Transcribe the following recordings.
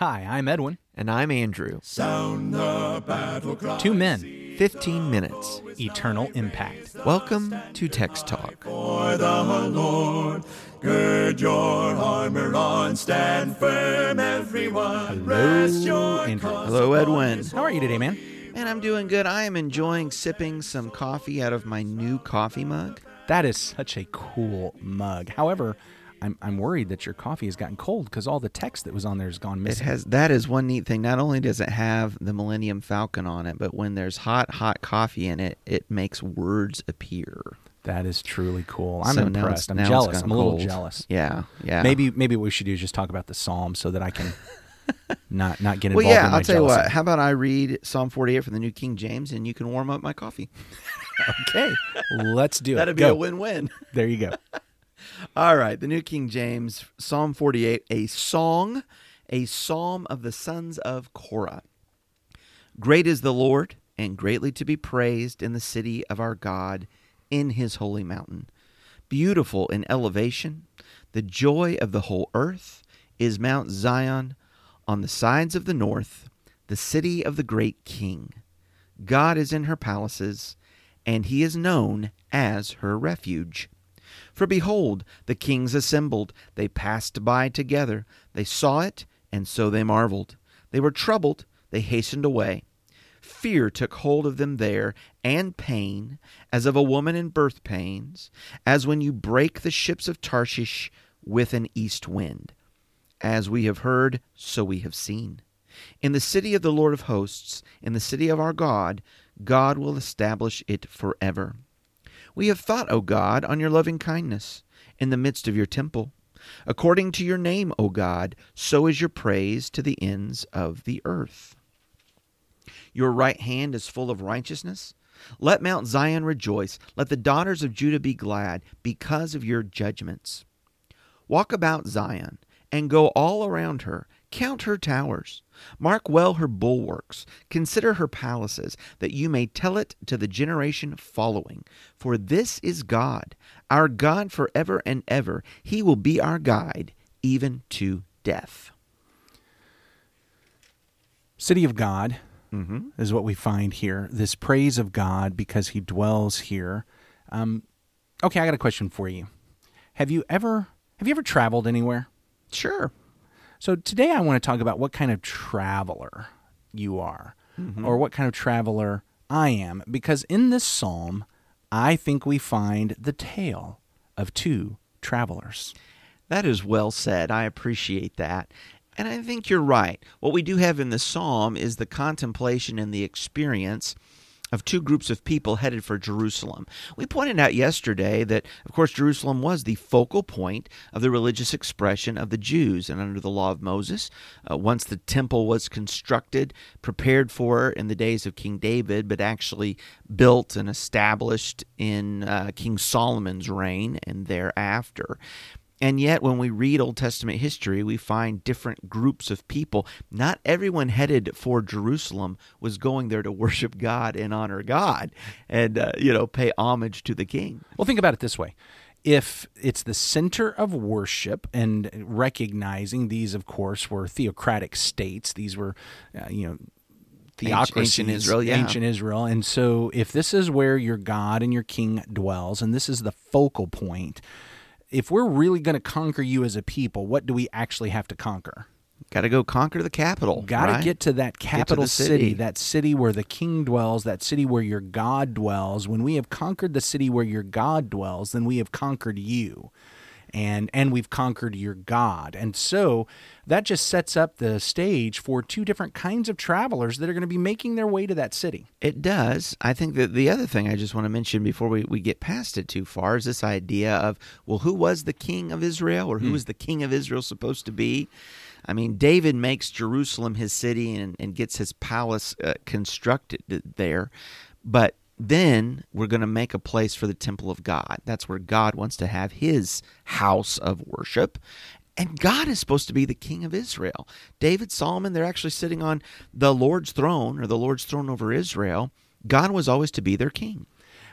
Hi, I'm Edwin. And I'm Andrew. Sound the battle cry. Two men, 15 minutes. eternal impact. Welcome to Text Talk. For the Lord, gird your armor on, stand firm, everyone. Rest your Andrew. cause Hello, Edwin. How are you today, man? And I'm doing good. I am enjoying sipping some coffee out of my new coffee mug. That is such a cool mug. However, I'm, I'm worried that your coffee has gotten cold because all the text that was on there has gone missing. It has that is one neat thing. Not only does it have the Millennium Falcon on it, but when there's hot, hot coffee in it, it makes words appear. that is truly cool. I'm So impressed. I'm jealous. I'm a little cold. jealous. Yeah, yeah. Maybe maybe what we should do is just talk about the psalm so that I can not not get involved. Well, yeah. in I'll tell you what. How about I read Psalm 48 from the New King James, and you can warm up my coffee. Okay, let's do it. That'd be Go. a win-win. There you go. All right, the New King James, Psalm 48, a song, a psalm of the sons of Korah. Great is the Lord, and greatly to be praised in the city of our God, in his holy mountain. Beautiful in elevation, the joy of the whole earth is Mount Zion on the sides of the north, the city of the great king. God is in her palaces, and he is known as her refuge. For behold, the kings assembled. They passed by together. They saw it, and so they marveled. They were troubled. They hastened away. Fear took hold of them there, and pain, as of a woman in birth pains, as when you break the ships of Tarshish with an east wind. As we have heard, so we have seen. In the city of the Lord of hosts, in the city of our God, God will establish it forever. We have thought, O God, on your loving kindness in the midst of your temple. According to your name, O God, so is your praise to the ends of the earth. Your right hand is full of righteousness. Let Mount Zion rejoice. Let the daughters of Judah be glad because of your judgments. Walk about Zion and go all around her. Count her towers. Mark well her bulwarks. Consider her palaces, that you may tell it to the generation following. For this is God, our God forever and ever. He will be our guide, even to death. City of God Mm-hmm. is what we find here. This praise of God because He dwells here. Um, okay, I got a question for you. Have you ever have you ever traveled anywhere? Sure. So today I want to talk about what kind of traveler you are, mm-hmm. or what kind of traveler I am, because in this psalm, I think we find the tale of two travelers. That is well said. I appreciate that. And I think you're right. What we do have in the psalm is the contemplation and the experience of two groups of people headed for Jerusalem. We pointed out yesterday that, of course, Jerusalem was the focal point of the religious expression of the Jews. And under the law of Moses, uh, once the temple was constructed, prepared for in the days of King David, but actually built and established in uh, King Solomon's reign and thereafter. And yet, when we read Old Testament history, we find different groups of people. Not everyone headed for Jerusalem was going there to worship God and honor God and, uh, you know, pay homage to the king. Well, think about it this way. If it's the center of worship and recognizing these, of course, were theocratic states, these were, uh, you know, theocracies, ancient Israel, yeah. ancient Israel. And so, if this is where your God and your King dwells, and this is the focal point, if we're really going to conquer you as a people, what do we actually have to conquer? Got to go conquer the capital. Got to right? get to that capital the city. city. that city where the king dwells, that city where your God dwells. When we have conquered the city where your God dwells, then we have conquered you. And and we've conquered your God. And so that just sets up the stage for two different kinds of travelers that are going to be making their way to that city. It does. I think that the other thing I just want to mention before we, we get past it too far is this idea of, well, who was the king of Israel or who was the king of Israel supposed to be? I mean, David makes Jerusalem his city and, and gets his palace uh, constructed there. But then we're going to make a place for the temple of God. That's where God wants to have his house of worship. And God is supposed to be the king of Israel. David, Solomon, they're actually sitting on the Lord's throne or the Lord's throne over Israel. God was always to be their king.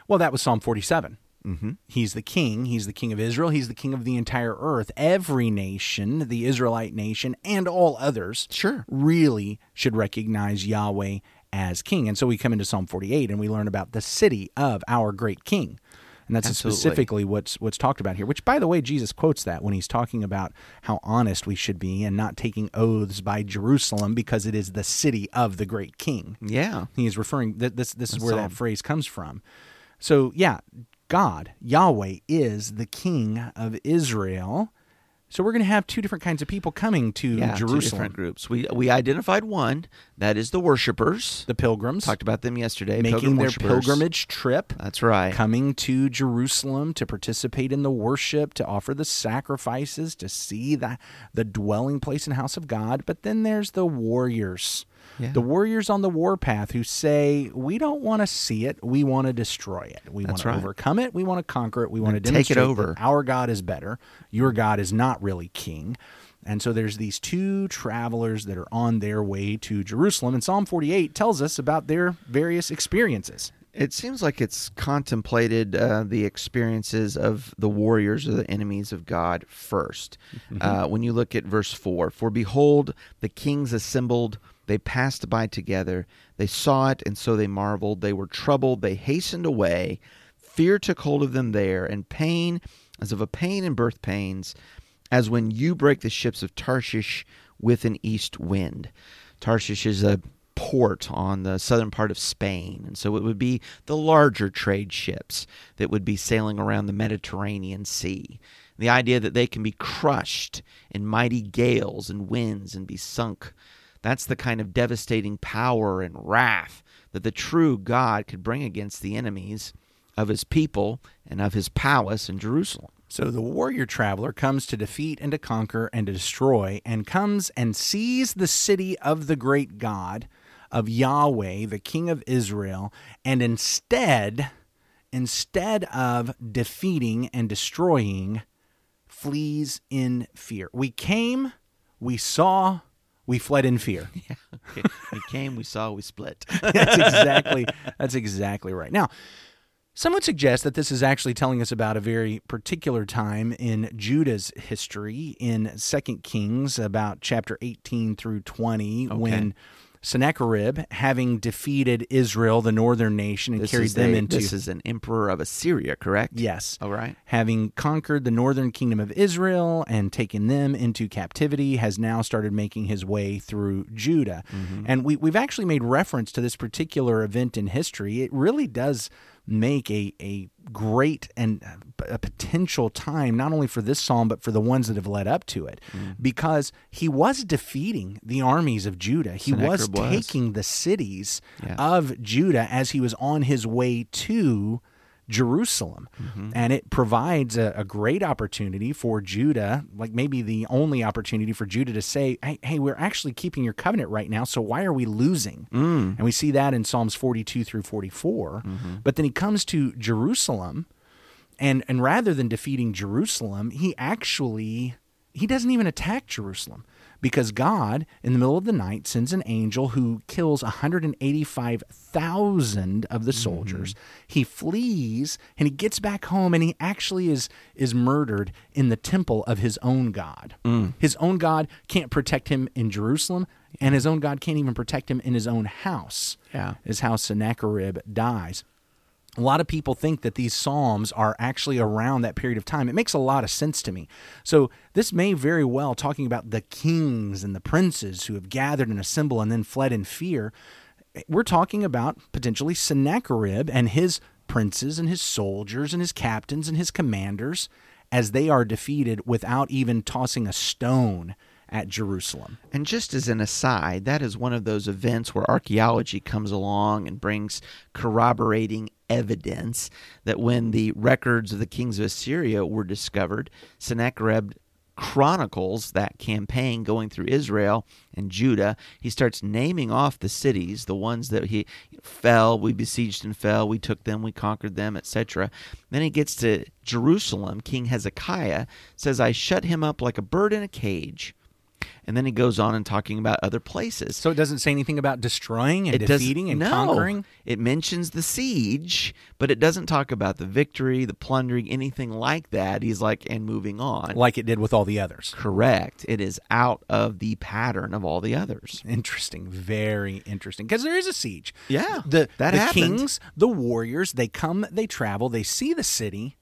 Well, that was Psalm 47. Mm-hmm. He's the king. He's the king of Israel. He's the king of the entire earth. Every nation, the Israelite nation, and all others, Sure. really should recognize Yahweh as king. And so we come into Psalm 48 and we learn about the city of our great king. And that's Absolutely. specifically what's what's talked about here. Which, by the way, Jesus quotes that when he's talking about how honest we should be and not taking oaths by Jerusalem because it is the city of the great king. Yeah. He is referring that this this is where Psalm. that phrase comes from. So yeah, God, Yahweh is the king of Israel. So we're going to have two different kinds of people coming to Yeah, two Jerusalem. different groups. We we identified one that is the worshipers. The pilgrims Talked about them yesterday. making pilgrim their worshipers. pilgrimage trip, That's right. coming to Jerusalem to participate in the worship, to offer the sacrifices, to see the the dwelling place and house of God. But then there's the warriors. Yeah. The warriors on the warpath who say, We don't want to see it, we want to destroy it. We want That's to overcome it, we want to conquer it, we want to take it over. our God is better. Your God is not really king. And so there's these two travelers that are on their way to Jerusalem. And Psalm 48 tells us about their various experiences. It seems like it's contemplated uh, the experiences of the warriors or the enemies of God 1st Uh, when you look at verse 4 For behold, the kings assembled, they passed by together. They saw it, and so they marveled. They were troubled, they hastened away. Fear took hold of them there, and pain, as of a pain in birth pains, as when you break the ships of Tarshish with an east wind. Tarshish is a port on the southern part of Spain, and so it would be the larger trade ships that would be sailing around the Mediterranean Sea. The idea that they can be crushed in mighty gales and winds and be sunk. That's the kind of devastating power and wrath that the true God could bring against the enemies of his people and of his palace in Jerusalem. So the warrior traveler comes to defeat and to conquer and to destroy, and comes and sees the city of the great God, of Yahweh, the King of Israel, and instead, instead of defeating and destroying, flees in fear. We came, we saw, we fled in fear. Yeah, Okay. we came, we saw, we split. that's exactly that's exactly right. Now, some would suggest that this is actually telling us about a very particular time in Judah's history in Second Kings, about chapter 18 through 20, when Sennacherib, having defeated Israel, the northern nation, and This carried them a- into This is an emperor of Assyria, correct? Yes. All right. Having conquered the northern kingdom of Israel and taken them into captivity, has now started making his way through Judah. Mm-hmm. And we, we've actually made reference to this particular event in history. It really does make a, a great and uh, a potential time, not only for this psalm, but for the ones that have led up to it, mm. because he was defeating the armies of Judah. He was was. taking the cities Yeah. of Judah as he was on his way to Jerusalem. Mm-hmm. And it provides a, a great opportunity for Judah, like maybe the only opportunity for Judah to say, hey, hey, we're actually keeping your covenant right now, so why are we losing? Mm. And we see that in Psalms 42 through 44. Mm-hmm. But then he comes to Jerusalem, and, and rather than defeating Jerusalem, he actually he doesn't even attack Jerusalem because God, in the middle of the night, sends an angel who kills 185,000 of the mm-hmm. soldiers. He flees and he gets back home and he actually is is murdered in the temple of his own God. Mm. His own God can't protect him in Jerusalem, and his own God can't even protect him in his own house. Yeah. Is how Sennacherib dies. A lot of people think that these Psalms are actually around that period of time. It makes a lot of sense to me. So, this may very well talking about the kings and the princes who have gathered and assembled and then fled in fear. We're talking about potentially Sennacherib and his princes and his soldiers and his captains and his commanders as they are defeated without even tossing a stone at Jerusalem. And just as an aside, that is one of those events where archaeology comes along and brings corroborating evidence that when the records of the kings of Assyria were discovered, Sennacherib chronicles that campaign going through Israel and Judah. He starts naming off the cities, the ones that he fell, we besieged and fell, we took them, we conquered them, etc. Then he gets to Jerusalem. King Hezekiah says, I shut him up like a bird in a cage. And then he goes on and talking about other places. So it doesn't say anything about destroying and It defeating and no. conquering. It mentions the siege, but it doesn't talk about the victory, the plundering, anything like that. He's like, and moving on. like it did with all the others. Correct. It is out of the pattern of all the others. Interesting, very interesting. Because there is a siege. Yeah, the that the happened. kings, the warriors, they come, they travel, they see the city,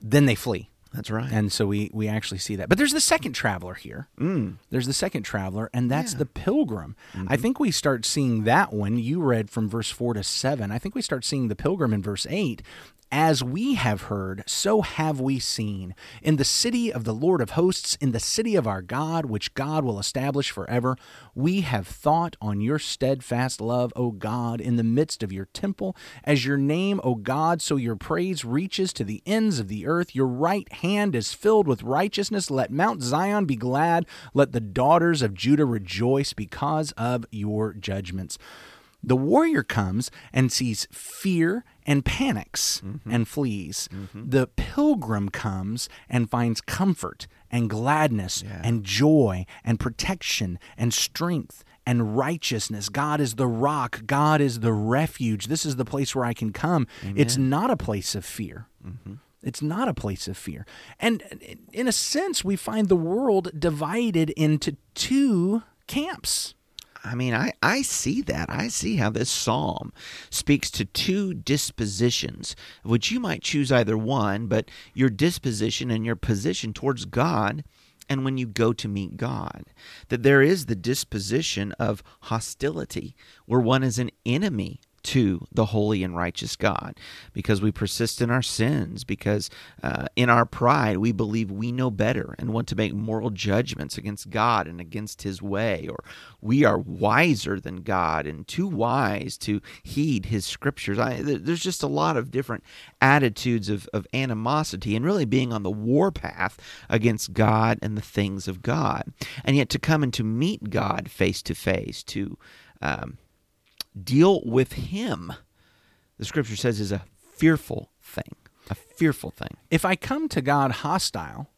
then they flee. That's right. And so we we actually see that. But there's the second traveler here. Mm. There's the second traveler, and that's the pilgrim. Mm-hmm. I think we start seeing that one. You read from verse four to seven. I think we start seeing the pilgrim in verse eight. As we have heard, so have we seen. In the city of the Lord of hosts, in the city of our God, which God will establish forever, we have thought on your steadfast love, O God, in the midst of your temple. As your name, O God, so your praise reaches to the ends of the earth. Your right hand is filled with righteousness. Let Mount Zion be glad. Let the daughters of Judah rejoice because of your judgments. The warrior comes and sees fear and panics mm-hmm. and flees. Mm-hmm. The pilgrim comes and finds comfort and gladness and joy and protection and strength and righteousness. God is the rock, God is the refuge. This is the place where I can come. It's not a place of fear. Mm-hmm. It's not a place of fear. And in a sense, we find the world divided into two camps. I mean, I, I see that. I see how this psalm speaks to two dispositions, which you might choose either one, but your disposition and your position towards God and when you go to meet God. That there is the disposition of hostility, where one is an enemy to the holy and righteous God because we persist in our sins, because uh, in our pride we believe we know better and want to make moral judgments against God and against His way, or we are wiser than God and too wise to heed His scriptures. I, there's just a lot of different attitudes of, of animosity and really being on the warpath against God and the things of God. And yet to come and to meet God face to face, to um, deal with him, the scripture says is a fearful thing. A fearful thing. If I come to God hostile,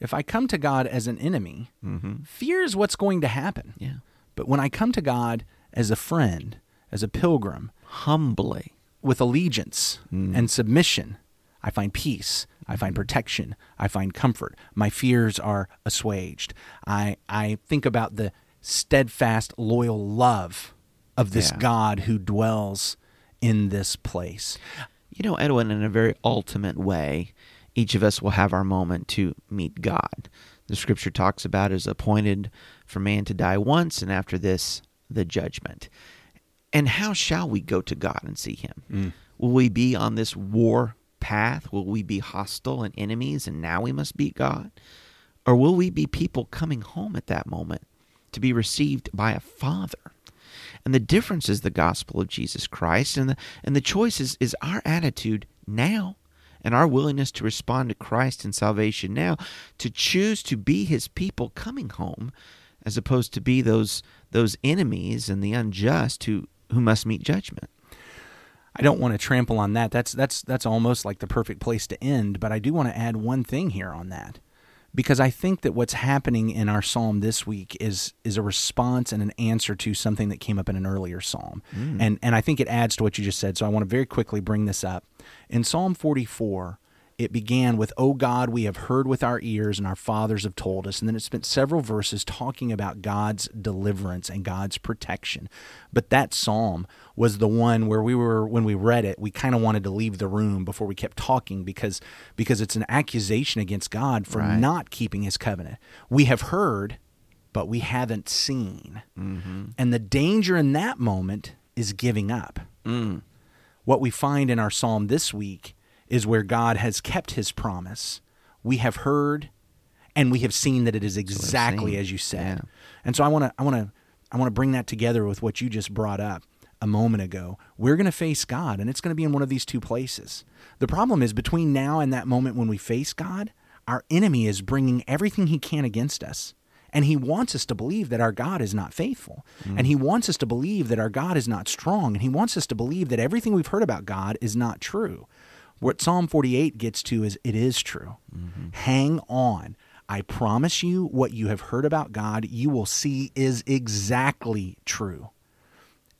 if I come to God as an enemy, mm-hmm. fear is what's going to happen. Yeah. But when I come to God as a friend, as a pilgrim, Humbly. with allegiance mm. and submission, I find peace. I find mm-hmm. protection. I find comfort. My fears are assuaged. I, I think about the steadfast, loyal love of this Yeah. God who dwells in this place. You know, Edwin, in a very ultimate way, each of us will have our moment to meet God. The scripture talks about it as appointed for man to die once, and after this, the judgment. And how shall we go to God and see him? Mm. Will we be on this war path? Will we be hostile and enemies, and now we must beat God? Or will we be people coming home at that moment to be received by a father? And the difference is the gospel of Jesus Christ, and the and the choice is, is our attitude now and our willingness to respond to Christ and salvation now, to choose to be his people coming home, as opposed to be those those enemies and the unjust who, who must meet judgment. I don't want to trample on that. That's that's that's almost like the perfect place to end, but I do want to add one thing here on that. Because I think that what's happening in our psalm this week is is a response and an answer to something that came up in an earlier psalm. Hmm. And and I think it adds to what you just said. So I want to very quickly bring this up. In Psalm 44, it began with, O God, we have heard with our ears and our fathers have told us. And then it spent several verses talking about God's deliverance and God's protection. But that psalm was the one where we were, when we read it, we kind of wanted to leave the room before we kept talking because, because it's an accusation against God for Right. not keeping his covenant. We have heard, but we haven't seen. Mm-hmm. And the danger in that moment is giving up mm. what we find in our psalm this week is where God has kept his promise. We have heard and we have seen that it is exactly as you said. Yeah. And so I want to I want to I want to bring that together with what you just brought up a moment ago. We're going to face God and it's going to be in one of these two places. The problem is between now and that moment when we face God, our enemy is bringing everything he can against us. And he wants us to believe that our God is not faithful. And he wants us to believe that our God is not strong. And he wants us to believe that everything we've heard about God is not true. What Psalm 48 gets to is it is true. Hang on. I promise you, what you have heard about God, you will see is exactly true.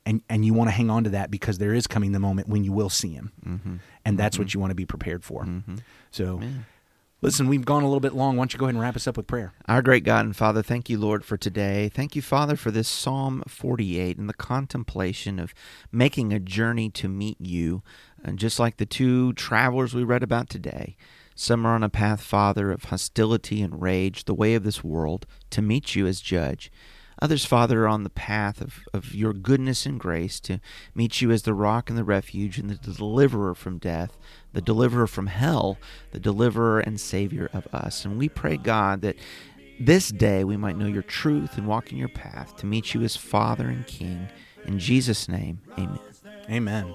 And, and you want to hang on to that because there is coming the moment when you will see him. Mm-hmm. And that's what you want to be prepared for. Mm-hmm. So, listen, we've gone a little bit long. Why don't you go ahead and wrap us up with prayer? Our great God and Father, thank you, Lord, for today. Thank you, Father, for this Psalm 48 and the contemplation of making a journey to meet you. And just like the two travelers we read about today, some are on a path, Father, of hostility and rage, the way of this world, to meet you as judge. Others, Father, are on the path of, of your goodness and grace to meet you as the rock and the refuge and the deliverer from death, the deliverer from hell, the deliverer and savior of us. And we pray, God, that this day we might know your truth and walk in your path to meet you as Father and King. In Jesus' name, amen. Amen.